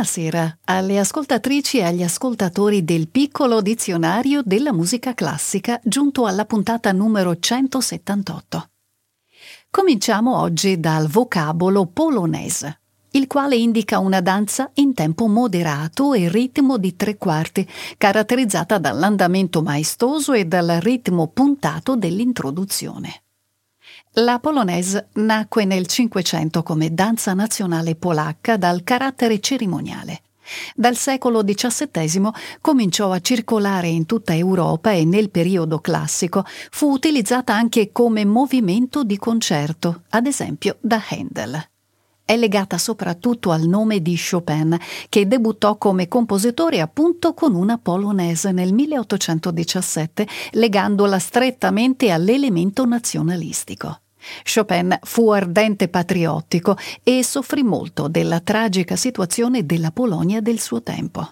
Buonasera alle ascoltatrici e agli ascoltatori del piccolo dizionario della musica classica giunto alla puntata numero 178. Cominciamo oggi dal vocabolo polonese, il quale indica una danza in tempo moderato e ritmo di tre quarti, caratterizzata dall'andamento maestoso e dal ritmo puntato dell'introduzione. La polonaise nacque nel Cinquecento come danza nazionale polacca dal carattere cerimoniale. Dal secolo XVII cominciò a circolare in tutta Europa e nel periodo classico fu utilizzata anche come movimento di concerto, ad esempio da Handel. È legata soprattutto al nome di Chopin, che debuttò come compositore appunto con una polonaise nel 1817, legandola strettamente all'elemento nazionalistico. Chopin fu ardente patriottico e soffrì molto della tragica situazione della Polonia del suo tempo.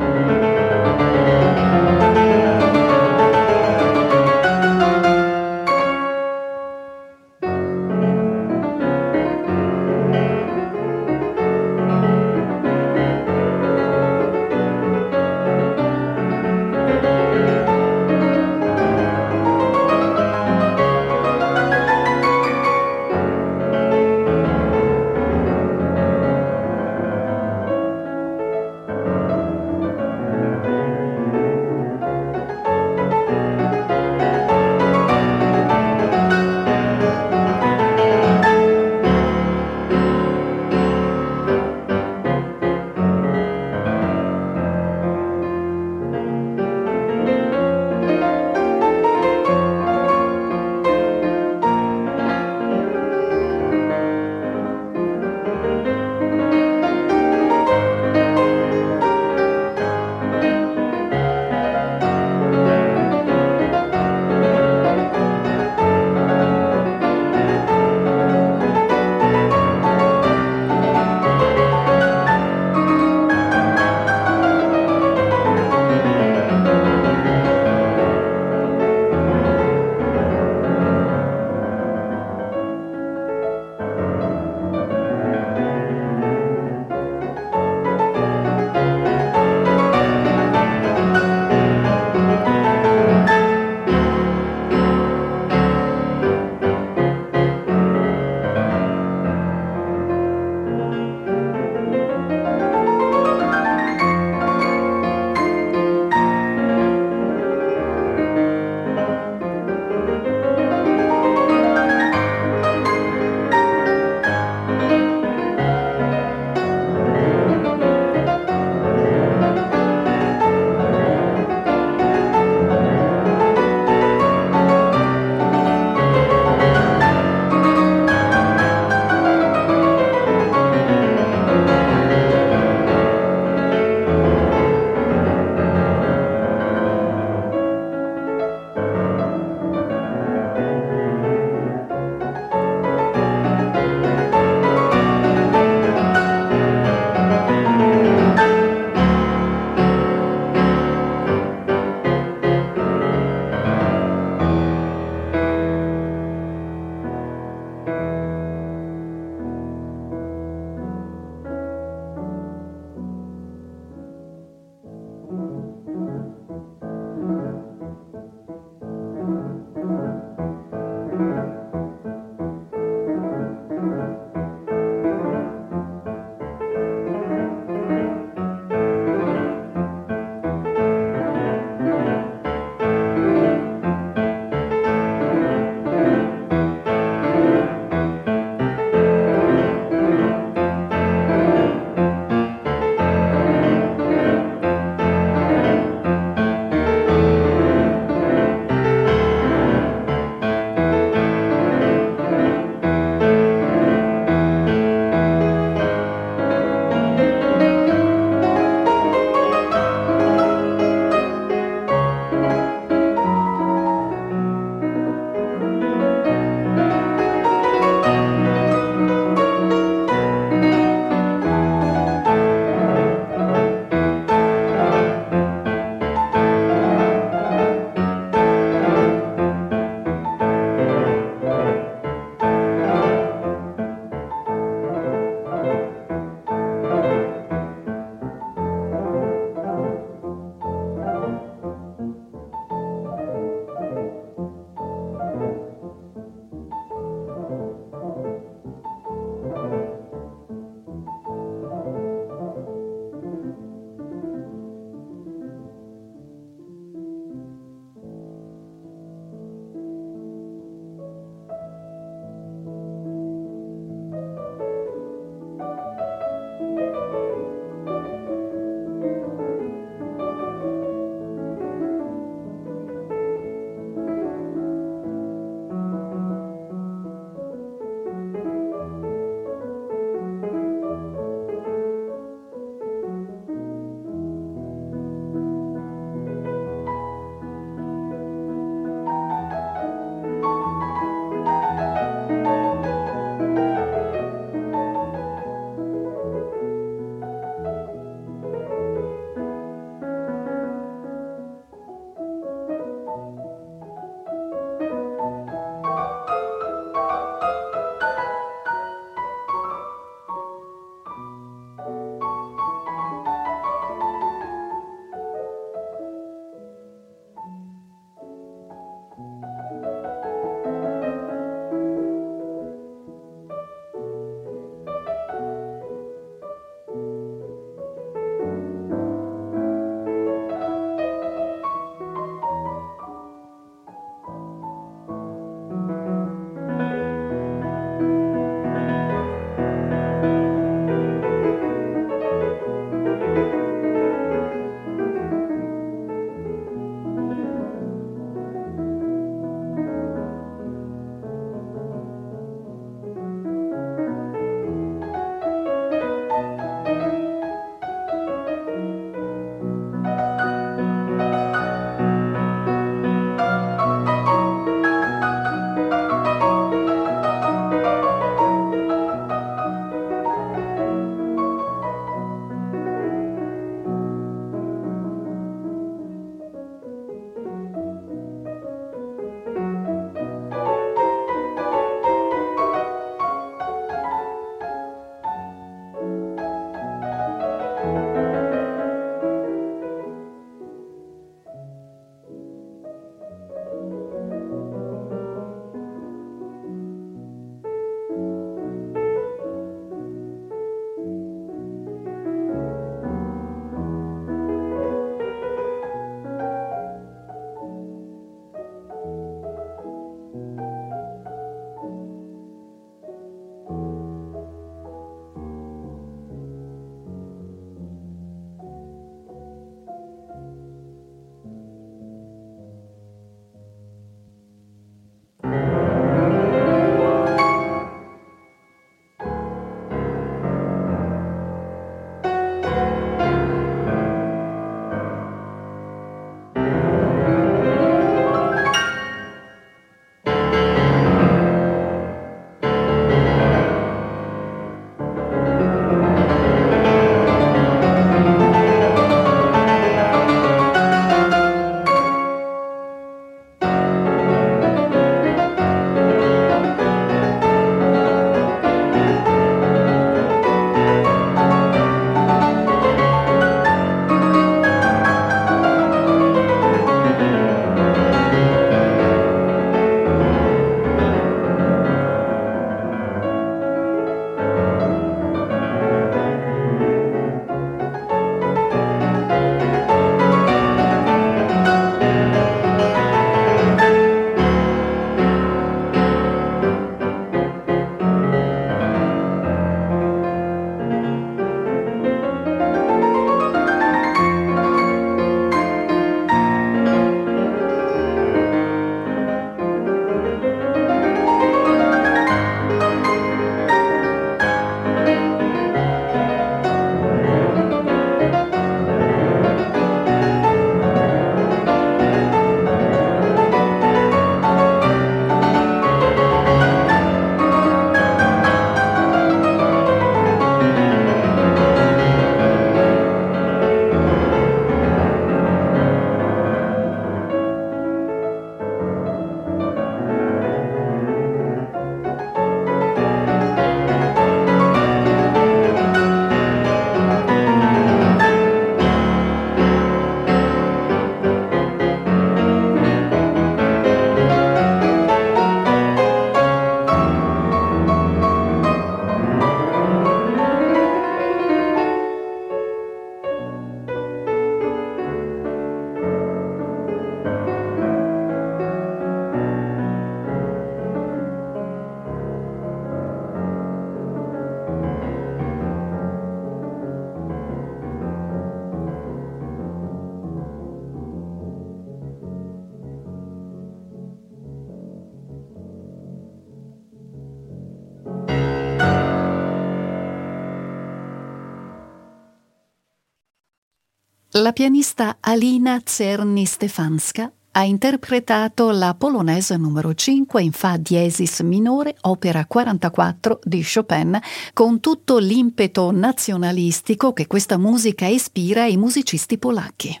La pianista Alina Czerny-Stefanska ha interpretato la polonese numero 5 in Fa diesis minore, opera 44 di Chopin, con tutto l'impeto nazionalistico che questa musica ispira ai musicisti polacchi.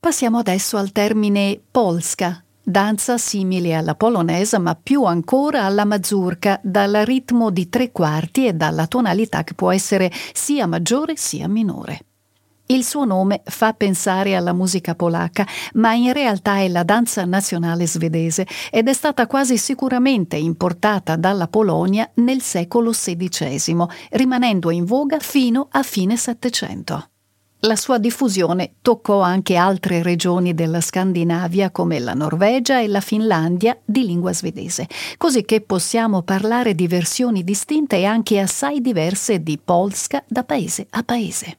Passiamo adesso al termine polska, danza simile alla polonese ma più ancora alla mazurka, dal ritmo di tre quarti e dalla tonalità che può essere sia maggiore sia minore. Il suo nome fa pensare alla musica polacca, ma in realtà è la danza nazionale svedese ed è stata quasi sicuramente importata dalla Polonia nel secolo XVI, rimanendo in voga fino a fine Settecento. La sua diffusione toccò anche altre regioni della Scandinavia come la Norvegia e la Finlandia di lingua svedese, così che possiamo parlare di versioni distinte e anche assai diverse di polska da paese a paese.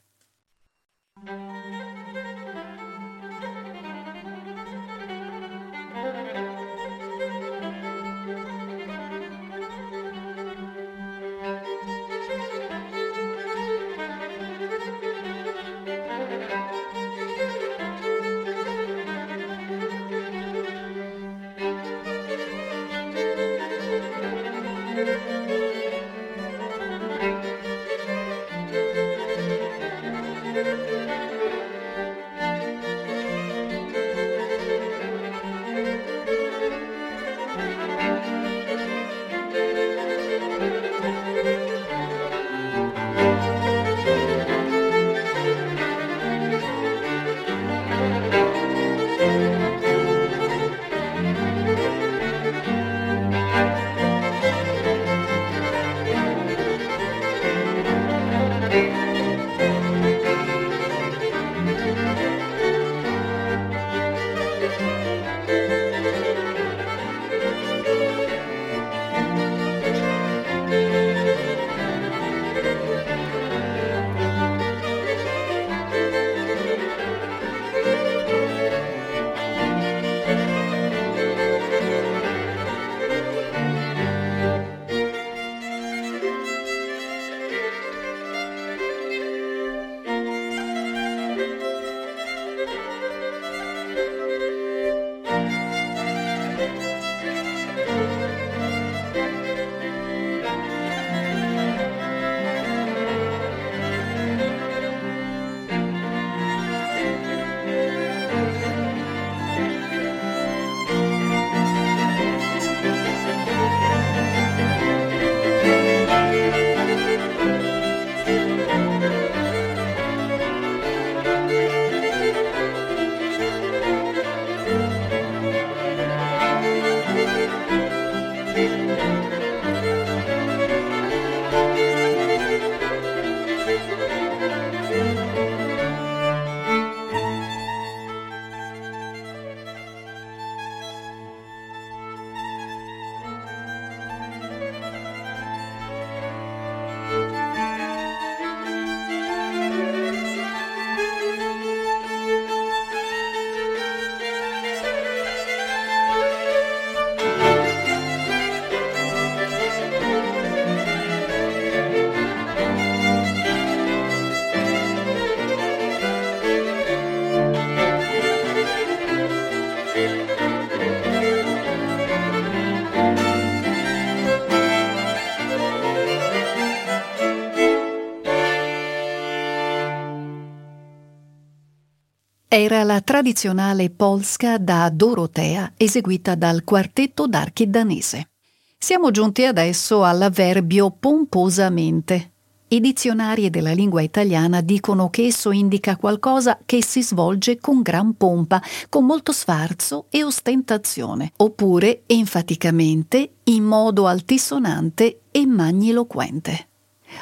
Era la tradizionale polska da Dorotea eseguita dal quartetto d'archi danese. Siamo giunti adesso all'avverbio pomposamente. I dizionari della lingua italiana dicono che esso indica qualcosa che si svolge con gran pompa, con molto sfarzo e ostentazione, oppure enfaticamente, in modo altisonante e magniloquente.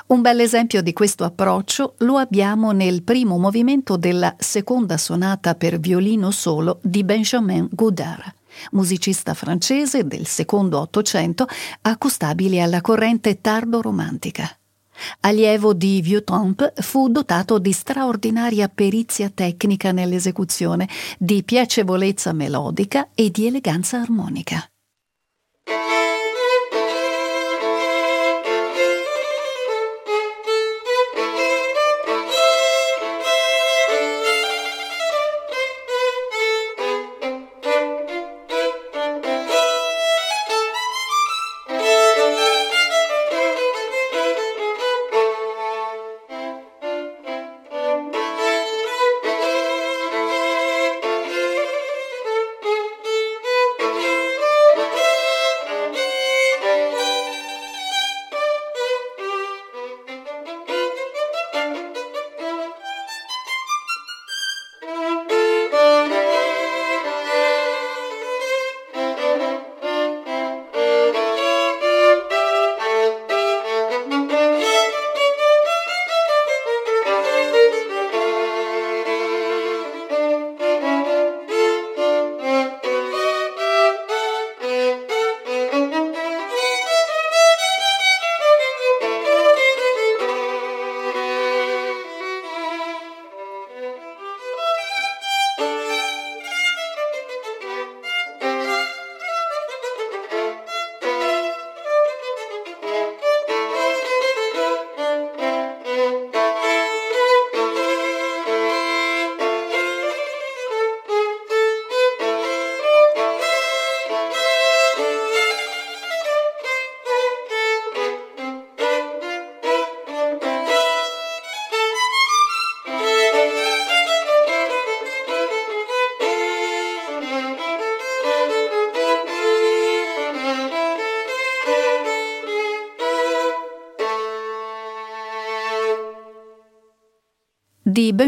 Un bel esempio di questo approccio lo abbiamo nel primo movimento della seconda sonata per violino solo di Benjamin Godard musicista francese del secondo Ottocento, accostabile alla corrente tardo-romantica. Allievo di Vieux-Trompe, fu dotato di straordinaria perizia tecnica nell'esecuzione, di piacevolezza melodica e di eleganza armonica.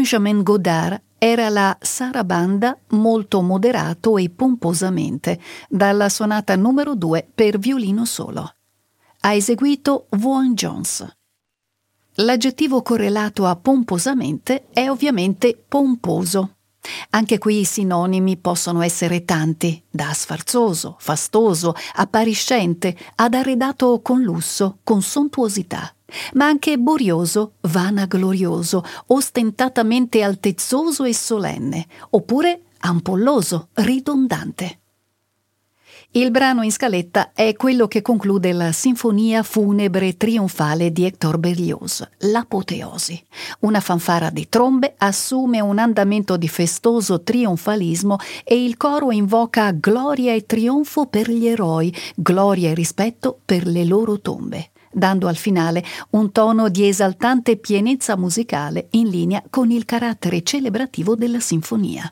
Benjamin Godard era la Sarabanda molto moderato e pomposamente, dalla sonata numero 2 per violino solo. Ha eseguito Vaughan Jones. L'aggettivo correlato a pomposamente è ovviamente pomposo. Anche qui i sinonimi possono essere tanti, da sfarzoso, fastoso, appariscente, ad arredato con lusso, con sontuosità, ma anche borioso, vanaglorioso, ostentatamente altezzoso e solenne, oppure ampolloso, ridondante. Il brano in scaletta è quello che conclude la sinfonia funebre trionfale di Hector Berlioz, L'Apoteosi. Una fanfara di trombe assume un andamento di festoso trionfalismo e il coro invoca gloria e trionfo per gli eroi, gloria e rispetto per le loro tombe dando al finale un tono di esaltante pienezza musicale in linea con il carattere celebrativo della sinfonia.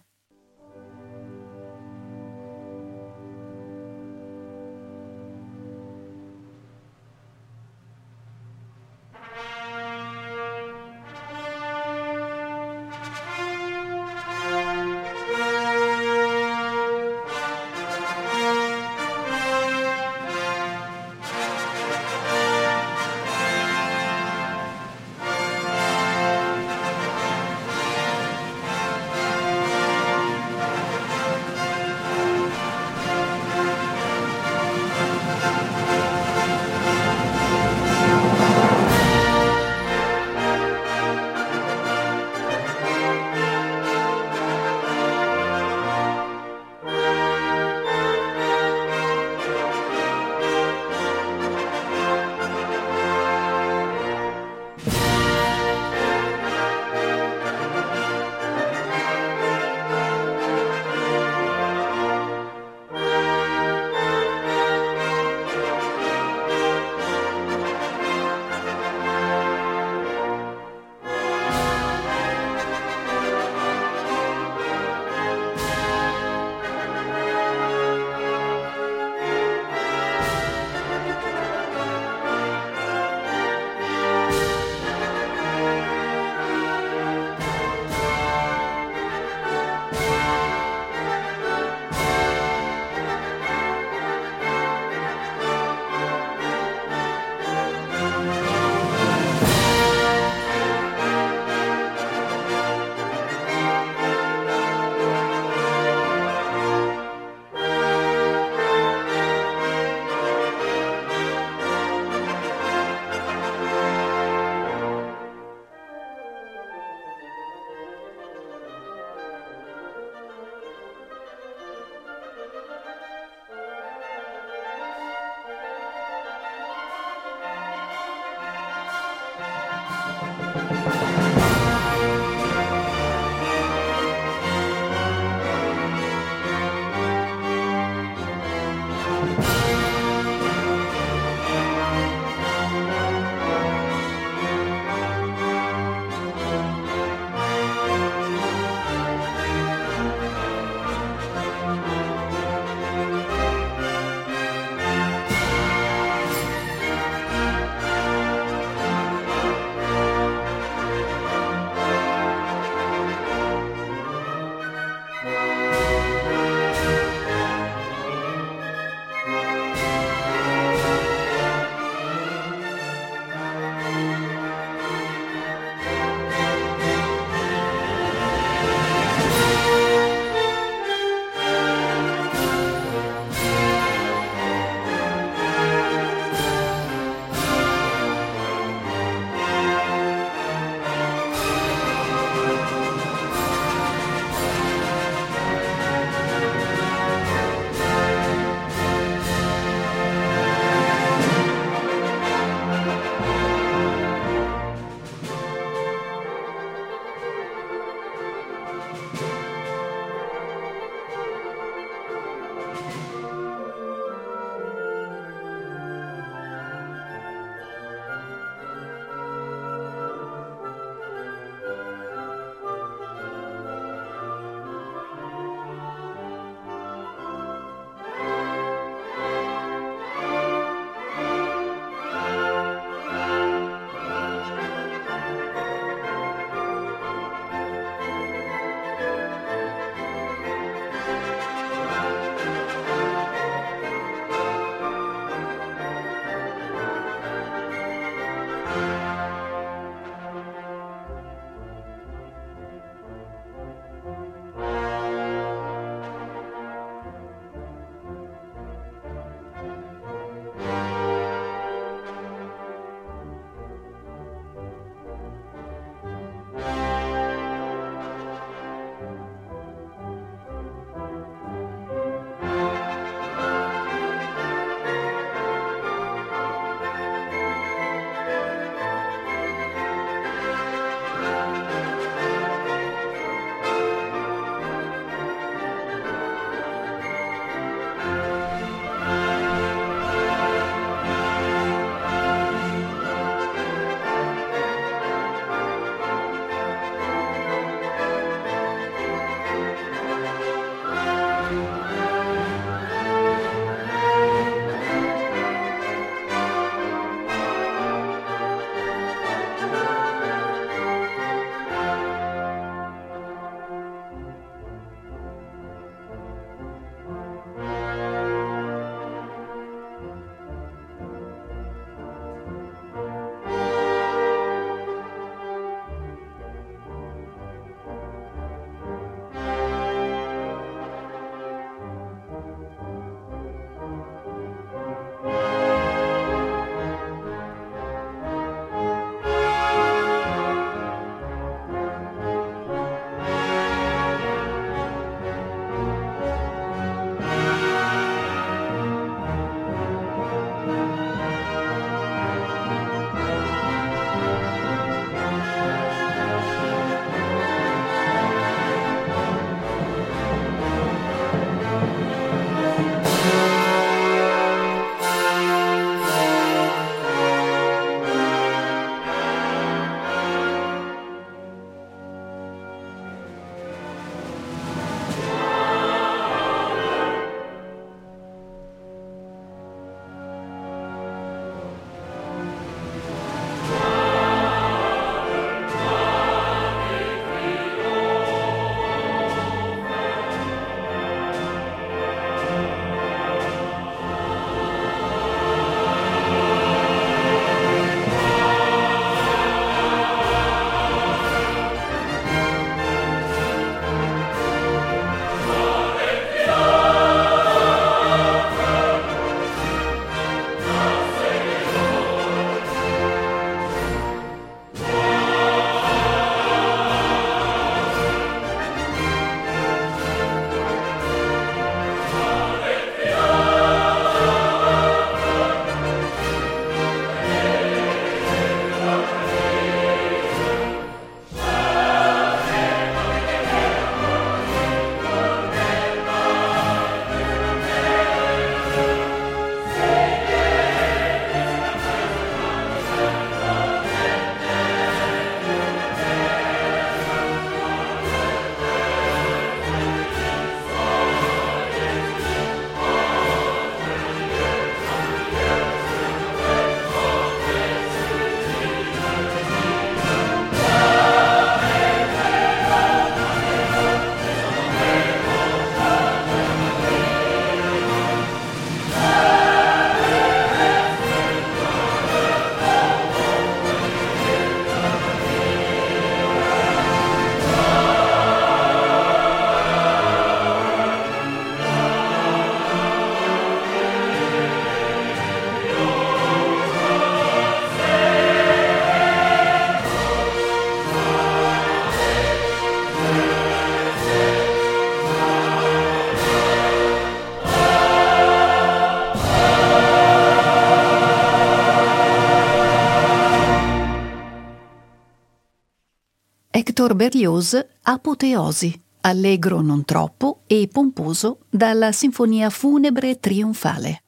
Victor Berlioz Apoteosi, allegro non troppo e pomposo dalla Sinfonia funebre trionfale.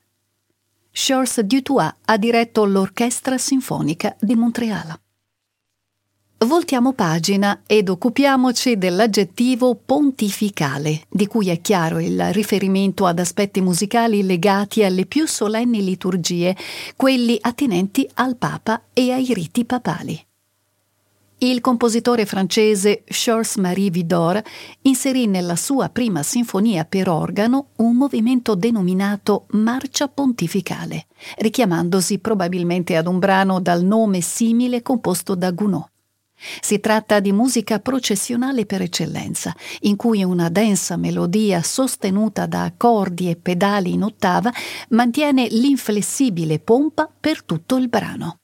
Charles Dutoit ha diretto l'Orchestra Sinfonica di Montreal. Voltiamo pagina ed occupiamoci dell'aggettivo pontificale, di cui è chiaro il riferimento ad aspetti musicali legati alle più solenni liturgie, quelli attinenti al Papa e ai riti papali. Il compositore francese Charles-Marie Vidor inserì nella sua prima sinfonia per organo un movimento denominato Marcia pontificale, richiamandosi probabilmente ad un brano dal nome simile composto da Gounod. Si tratta di musica processionale per eccellenza, in cui una densa melodia sostenuta da accordi e pedali in ottava mantiene l'inflessibile pompa per tutto il brano.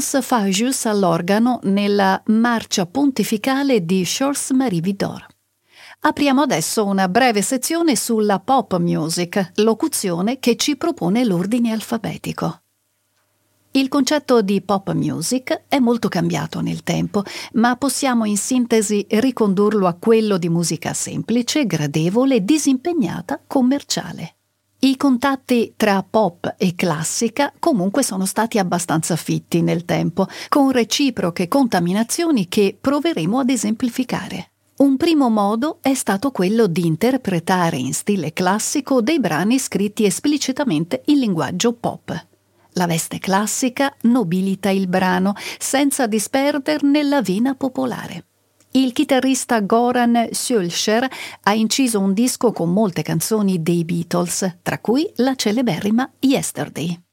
Hans Fagius all'organo nella Marcia pontificale di Chors Marie Vidor. Apriamo adesso una breve sezione sulla pop music, locuzione che ci propone l'ordine alfabetico. Il concetto di pop music è molto cambiato nel tempo, ma possiamo in sintesi ricondurlo a quello di musica semplice, gradevole, disimpegnata, commerciale. I contatti tra pop e classica comunque sono stati abbastanza fitti nel tempo, con reciproche contaminazioni che proveremo ad esemplificare. Un primo modo è stato quello di interpretare in stile classico dei brani scritti esplicitamente in linguaggio pop. La veste classica nobilita il brano senza disperderne la vena popolare. Il chitarrista Goran Sölscher ha inciso un disco con molte canzoni dei Beatles, tra cui la celeberrima Yesterday.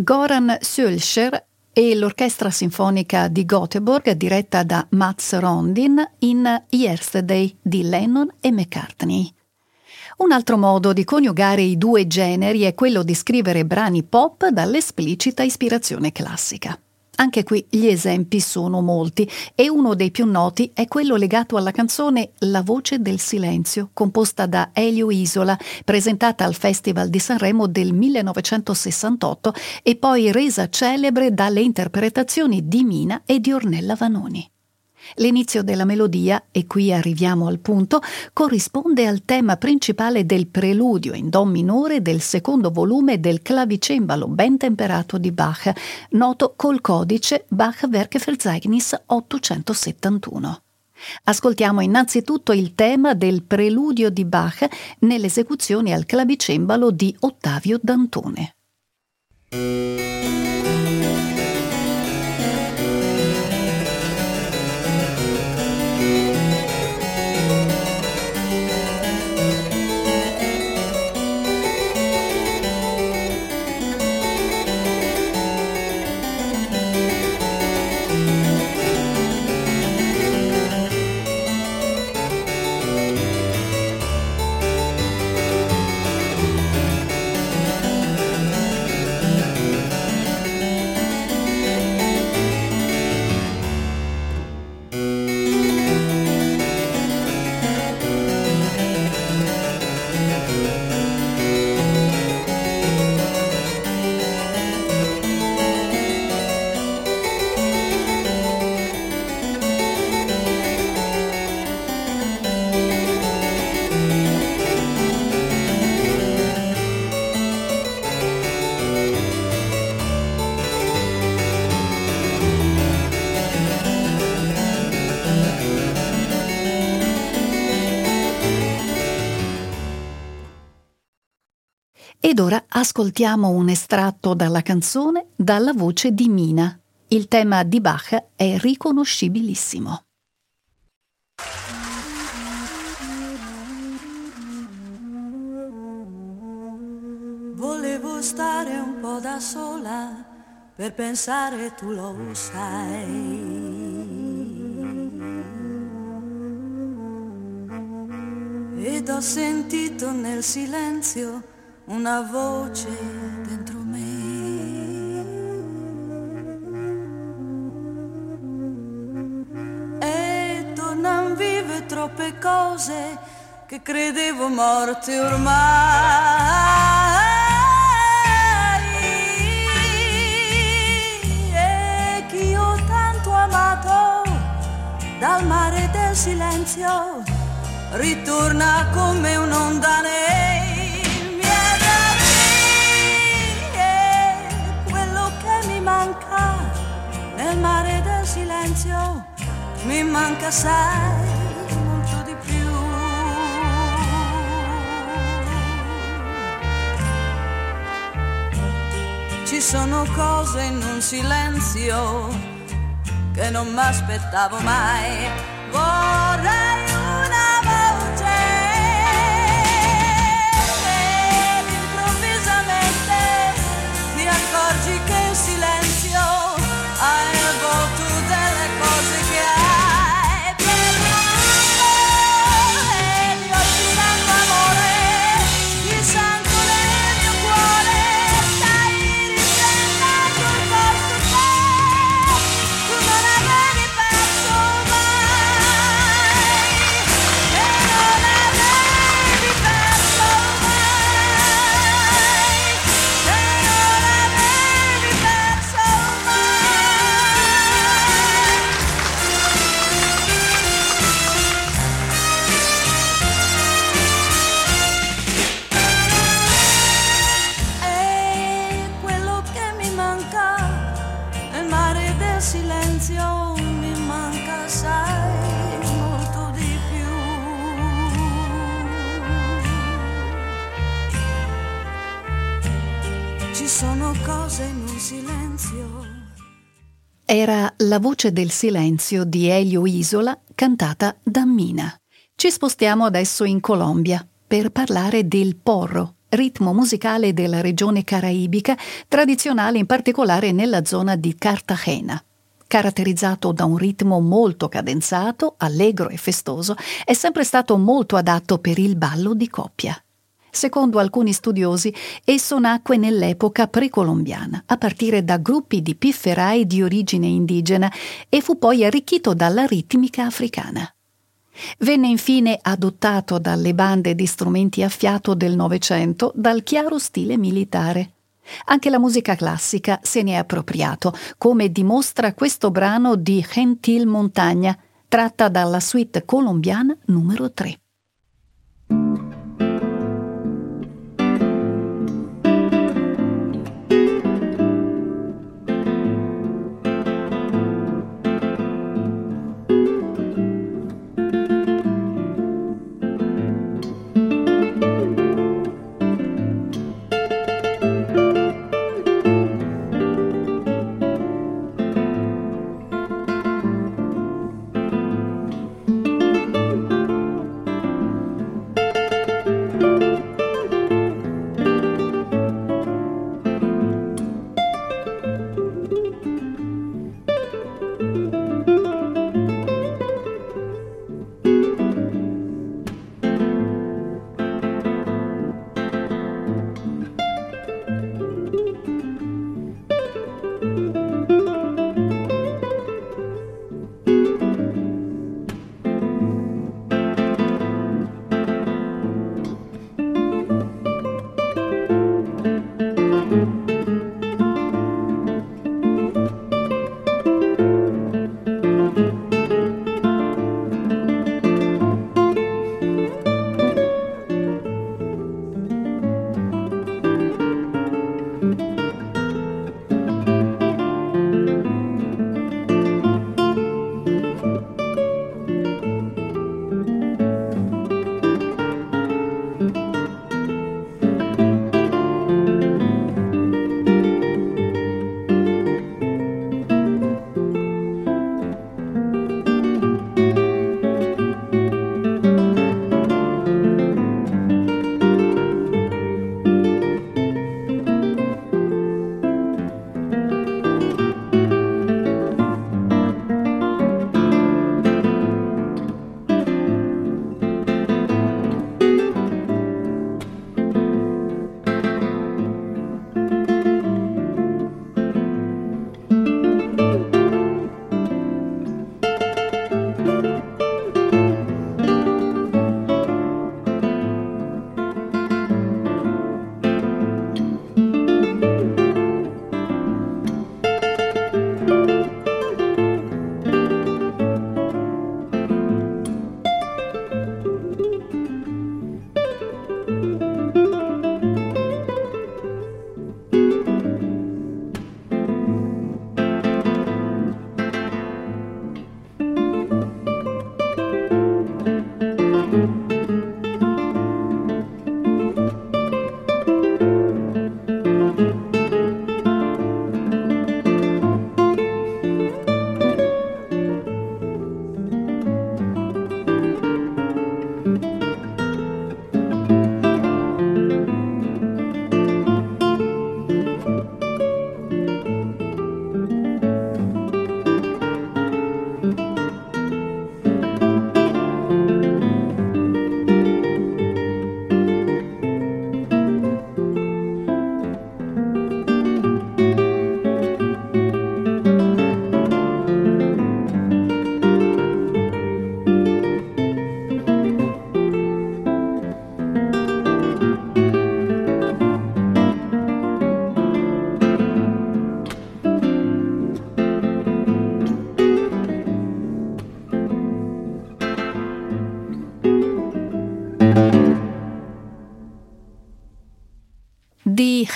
Goran Sölscher e l'Orchestra Sinfonica di Göteborg diretta da Mats Rondin in Yesterday di Lennon e McCartney. Un altro modo di coniugare i due generi è quello di scrivere brani pop dall'esplicita ispirazione classica. Anche qui gli esempi sono molti e uno dei più noti è quello legato alla canzone La voce del silenzio, composta da Elio Isola, presentata al Festival di Sanremo del 1968 e poi resa celebre dalle interpretazioni di Mina e di Ornella Vanoni. L'inizio della melodia, e qui arriviamo al punto, corrisponde al tema principale del preludio in Do minore del secondo volume del clavicembalo ben temperato di Bach, noto col codice Bach Werkverzeichnis 871. Ascoltiamo innanzitutto il tema del preludio di Bach nell'esecuzione al clavicembalo di Ottavio Dantone. Música ascoltiamo un estratto dalla canzone dalla voce di Mina. Il tema di Bach è riconoscibilissimo. Volevo stare un po' da sola per pensare tu lo sai. Ed ho sentito nel silenzio una voce dentro me. E tornan vive troppe cose che credevo morte ormai. E che io tanto amato dal mare del silenzio ritorna come un'onda nera nel mare del silenzio mi manca sai molto di più. Ci sono cose in un silenzio che non mi aspettavo mai. Vorrei Era la voce del silenzio di Elio Isola cantata da Mina. Ci spostiamo adesso in Colombia per parlare del porro, ritmo musicale della regione caraibica, tradizionale in particolare nella zona di Cartagena. Caratterizzato da un ritmo molto cadenzato, allegro e festoso, è sempre stato molto adatto per il ballo di coppia. Secondo alcuni studiosi, esso nacque nell'epoca precolombiana, a partire da gruppi di pifferai di origine indigena e fu poi arricchito dalla ritmica africana. Venne infine adottato dalle bande di strumenti a fiato del Novecento dal chiaro stile militare. Anche la musica classica se ne è appropriato, come dimostra questo brano di Gentil Montagna, tratta dalla suite colombiana numero 3.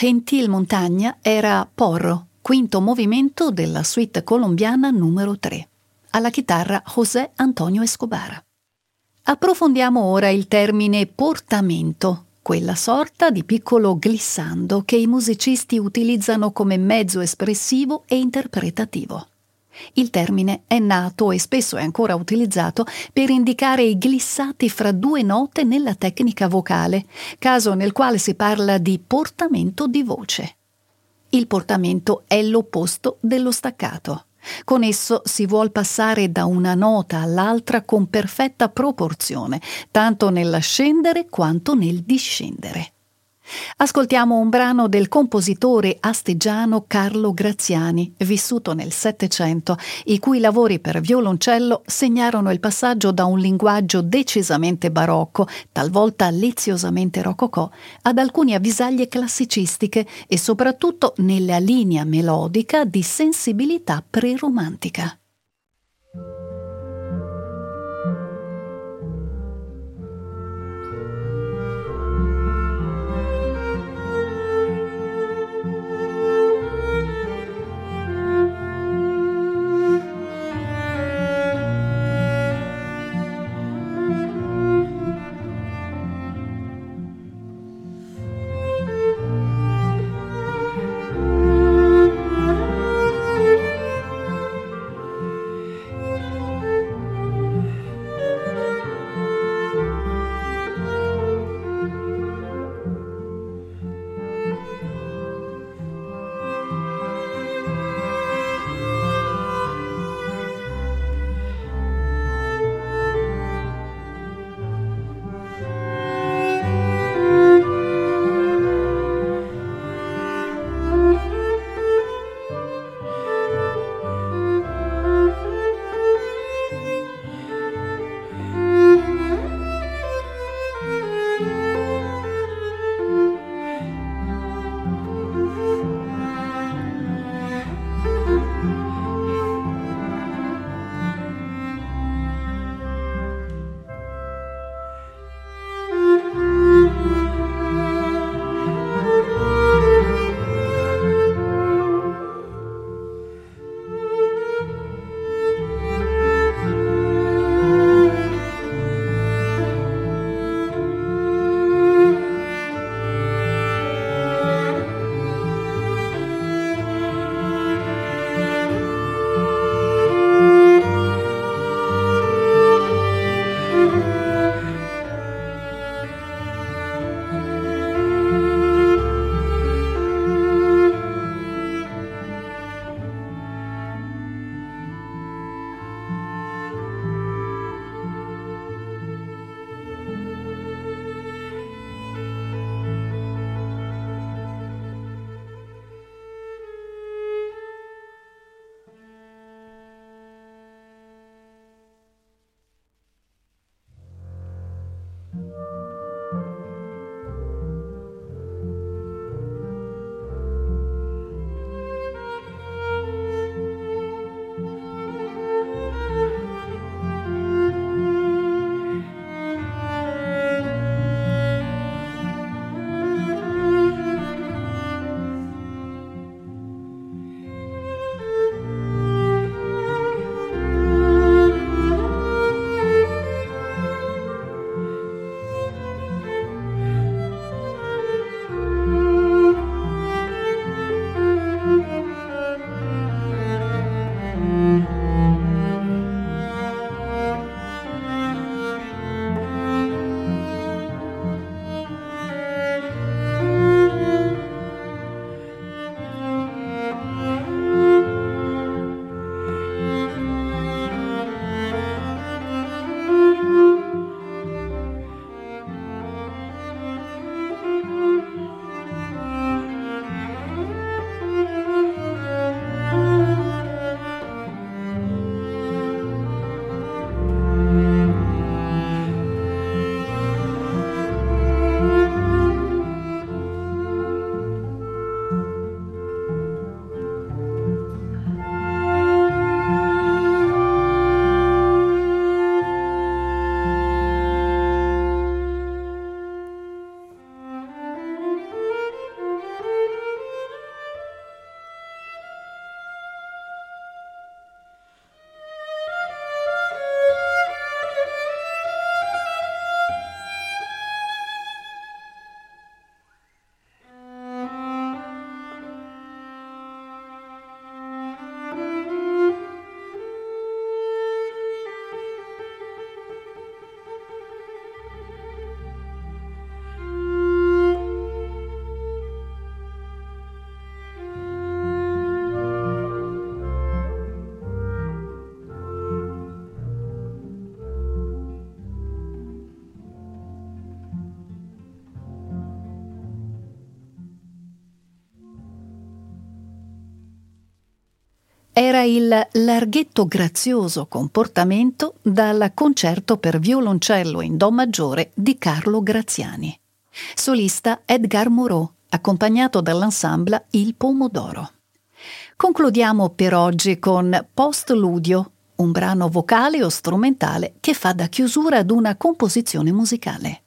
Gentil Montagna era Porro, quinto movimento della suite colombiana numero 3. Alla chitarra José Antonio Escobar. Approfondiamo ora il termine portamento, quella sorta di piccolo glissando che i musicisti utilizzano come mezzo espressivo e interpretativo. Il termine è nato e spesso è ancora utilizzato per indicare i glissati fra due note nella tecnica vocale, caso nel quale si parla di portamento di voce. Il portamento è l'opposto dello staccato. Con esso si vuol passare da una nota all'altra con perfetta proporzione, tanto nell'ascendere quanto nel discendere. Ascoltiamo un brano del compositore astigiano Carlo Graziani, vissuto nel Settecento, i cui lavori per violoncello segnarono il passaggio da un linguaggio decisamente barocco, talvolta leziosamente rococò, ad alcune avvisaglie classicistiche e soprattutto nella linea melodica di sensibilità preromantica. Era il larghetto grazioso comportamento dal concerto per violoncello in Do maggiore di Carlo Graziani. Solista Edgar Moreau, accompagnato dall'ensemble Il Pomodoro. Concludiamo per oggi con Postludio, un brano vocale o strumentale che fa da chiusura ad una composizione musicale.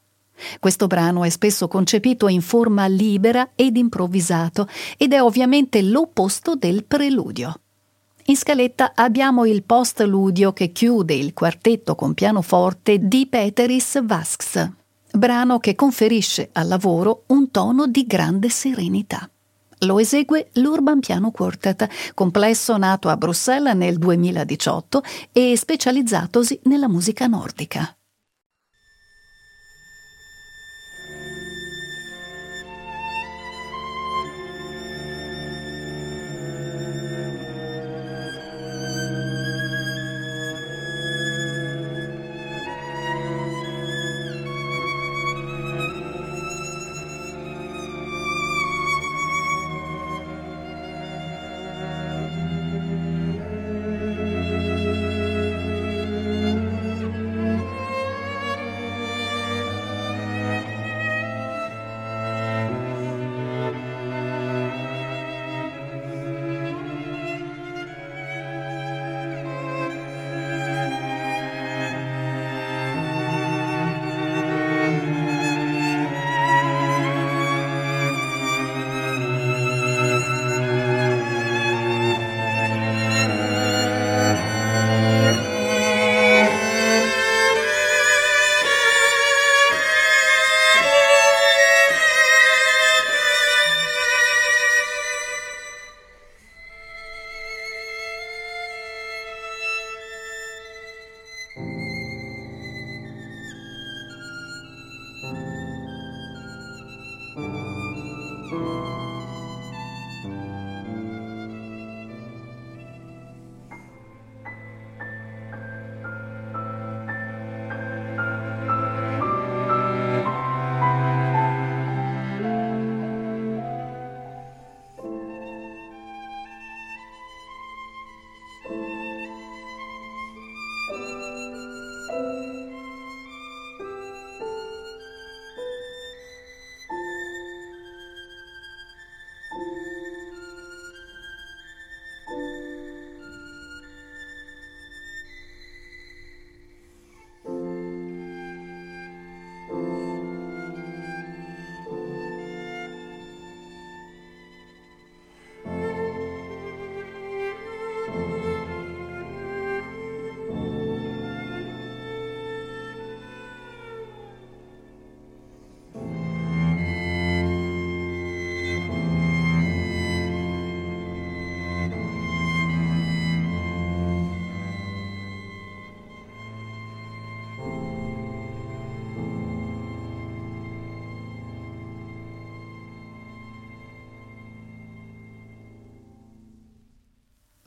Questo brano è spesso concepito in forma libera ed improvvisato ed è ovviamente l'opposto del preludio. In scaletta abbiamo il postludio che chiude il quartetto con pianoforte di Peteris Vasks, brano che conferisce al lavoro un tono di grande serenità. Lo esegue l'Urban Piano Quartet, complesso nato a Bruxelles nel 2018 e specializzatosi nella musica nordica.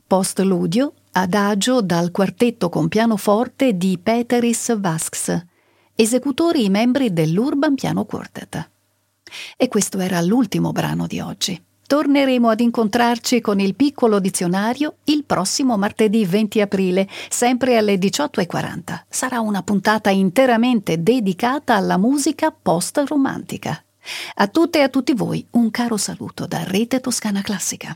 Postludio, adagio dal quartetto con pianoforte di Peteris Vasks, esecutori i membri dell'Urban Piano Quartet. E questo era l'ultimo brano di oggi. Torneremo ad incontrarci con il piccolo dizionario il prossimo martedì 20 aprile, sempre alle 18.40. Sarà una puntata interamente dedicata alla musica post-romantica. A tutte e a tutti voi un caro saluto da Rete Toscana Classica.